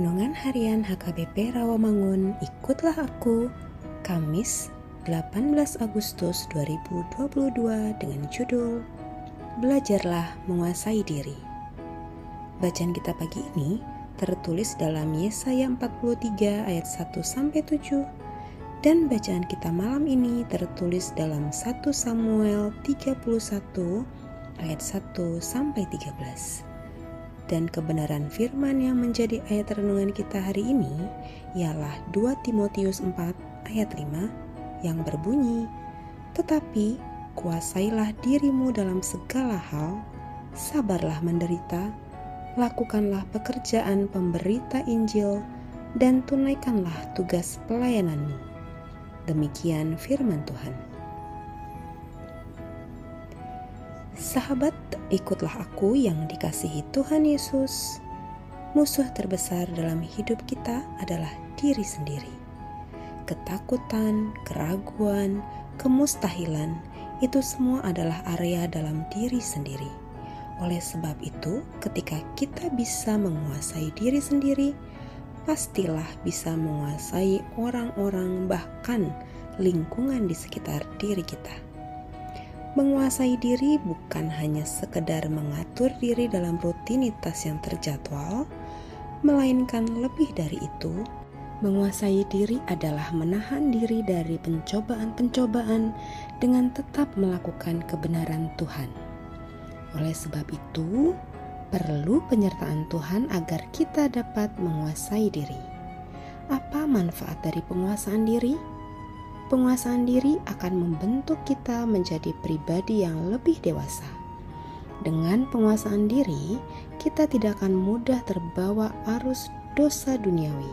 Renungan Harian HKBP Rawamangun, ikutlah aku. Kamis, 18 Agustus 2022 dengan judul Belajarlah menguasai diri. Bacaan kita pagi ini tertulis dalam Yesaya 43 ayat 1 sampai 7 dan bacaan kita malam ini tertulis dalam 1 Samuel 31 ayat 1 sampai 13 dan kebenaran firman yang menjadi ayat renungan kita hari ini ialah 2 Timotius 4 ayat 5 yang berbunyi, Tetapi kuasailah dirimu dalam segala hal, sabarlah menderita, lakukanlah pekerjaan pemberita Injil, dan tunaikanlah tugas pelayananmu. Demikian firman Tuhan. Sahabat, ikutlah aku yang dikasihi Tuhan Yesus. Musuh terbesar dalam hidup kita adalah diri sendiri. Ketakutan, keraguan, kemustahilan itu semua adalah area dalam diri sendiri. Oleh sebab itu, ketika kita bisa menguasai diri sendiri, pastilah bisa menguasai orang-orang, bahkan lingkungan di sekitar diri kita. Menguasai diri bukan hanya sekedar mengatur diri dalam rutinitas yang terjadwal, melainkan lebih dari itu, menguasai diri adalah menahan diri dari pencobaan-pencobaan dengan tetap melakukan kebenaran Tuhan. Oleh sebab itu, perlu penyertaan Tuhan agar kita dapat menguasai diri. Apa manfaat dari penguasaan diri? Penguasaan diri akan membentuk kita menjadi pribadi yang lebih dewasa. Dengan penguasaan diri, kita tidak akan mudah terbawa arus dosa duniawi.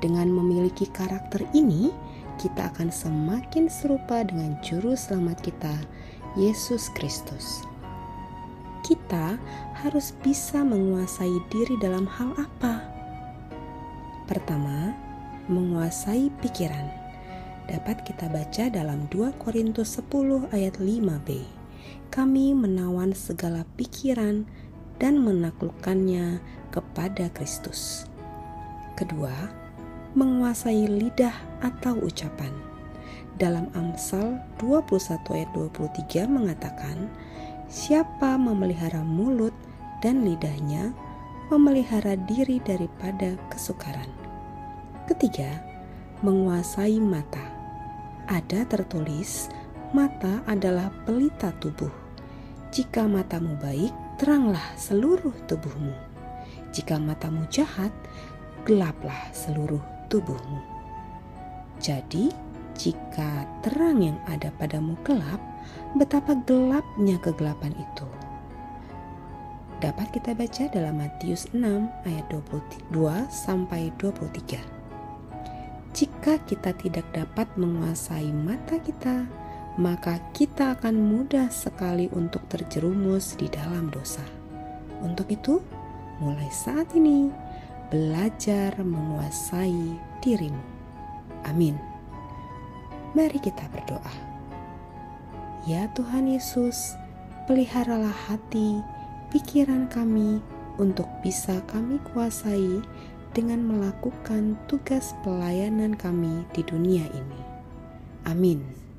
Dengan memiliki karakter ini, kita akan semakin serupa dengan Juru Selamat kita, Yesus Kristus. Kita harus bisa menguasai diri dalam hal apa? Pertama, menguasai pikiran dapat kita baca dalam 2 Korintus 10 ayat 5b. Kami menawan segala pikiran dan menaklukkannya kepada Kristus. Kedua, menguasai lidah atau ucapan. Dalam Amsal 21 ayat 23 mengatakan, siapa memelihara mulut dan lidahnya, memelihara diri daripada kesukaran. Ketiga, menguasai mata ada tertulis, "Mata adalah pelita tubuh. Jika matamu baik, teranglah seluruh tubuhmu. Jika matamu jahat, gelaplah seluruh tubuhmu." Jadi, jika terang yang ada padamu gelap, betapa gelapnya kegelapan itu. Dapat kita baca dalam Matius 6 ayat 22 sampai 23. Jika kita tidak dapat menguasai mata kita, maka kita akan mudah sekali untuk terjerumus di dalam dosa. Untuk itu, mulai saat ini belajar menguasai dirimu. Amin. Mari kita berdoa. Ya Tuhan Yesus, peliharalah hati, pikiran kami untuk bisa kami kuasai dengan melakukan tugas pelayanan kami di dunia ini. Amin.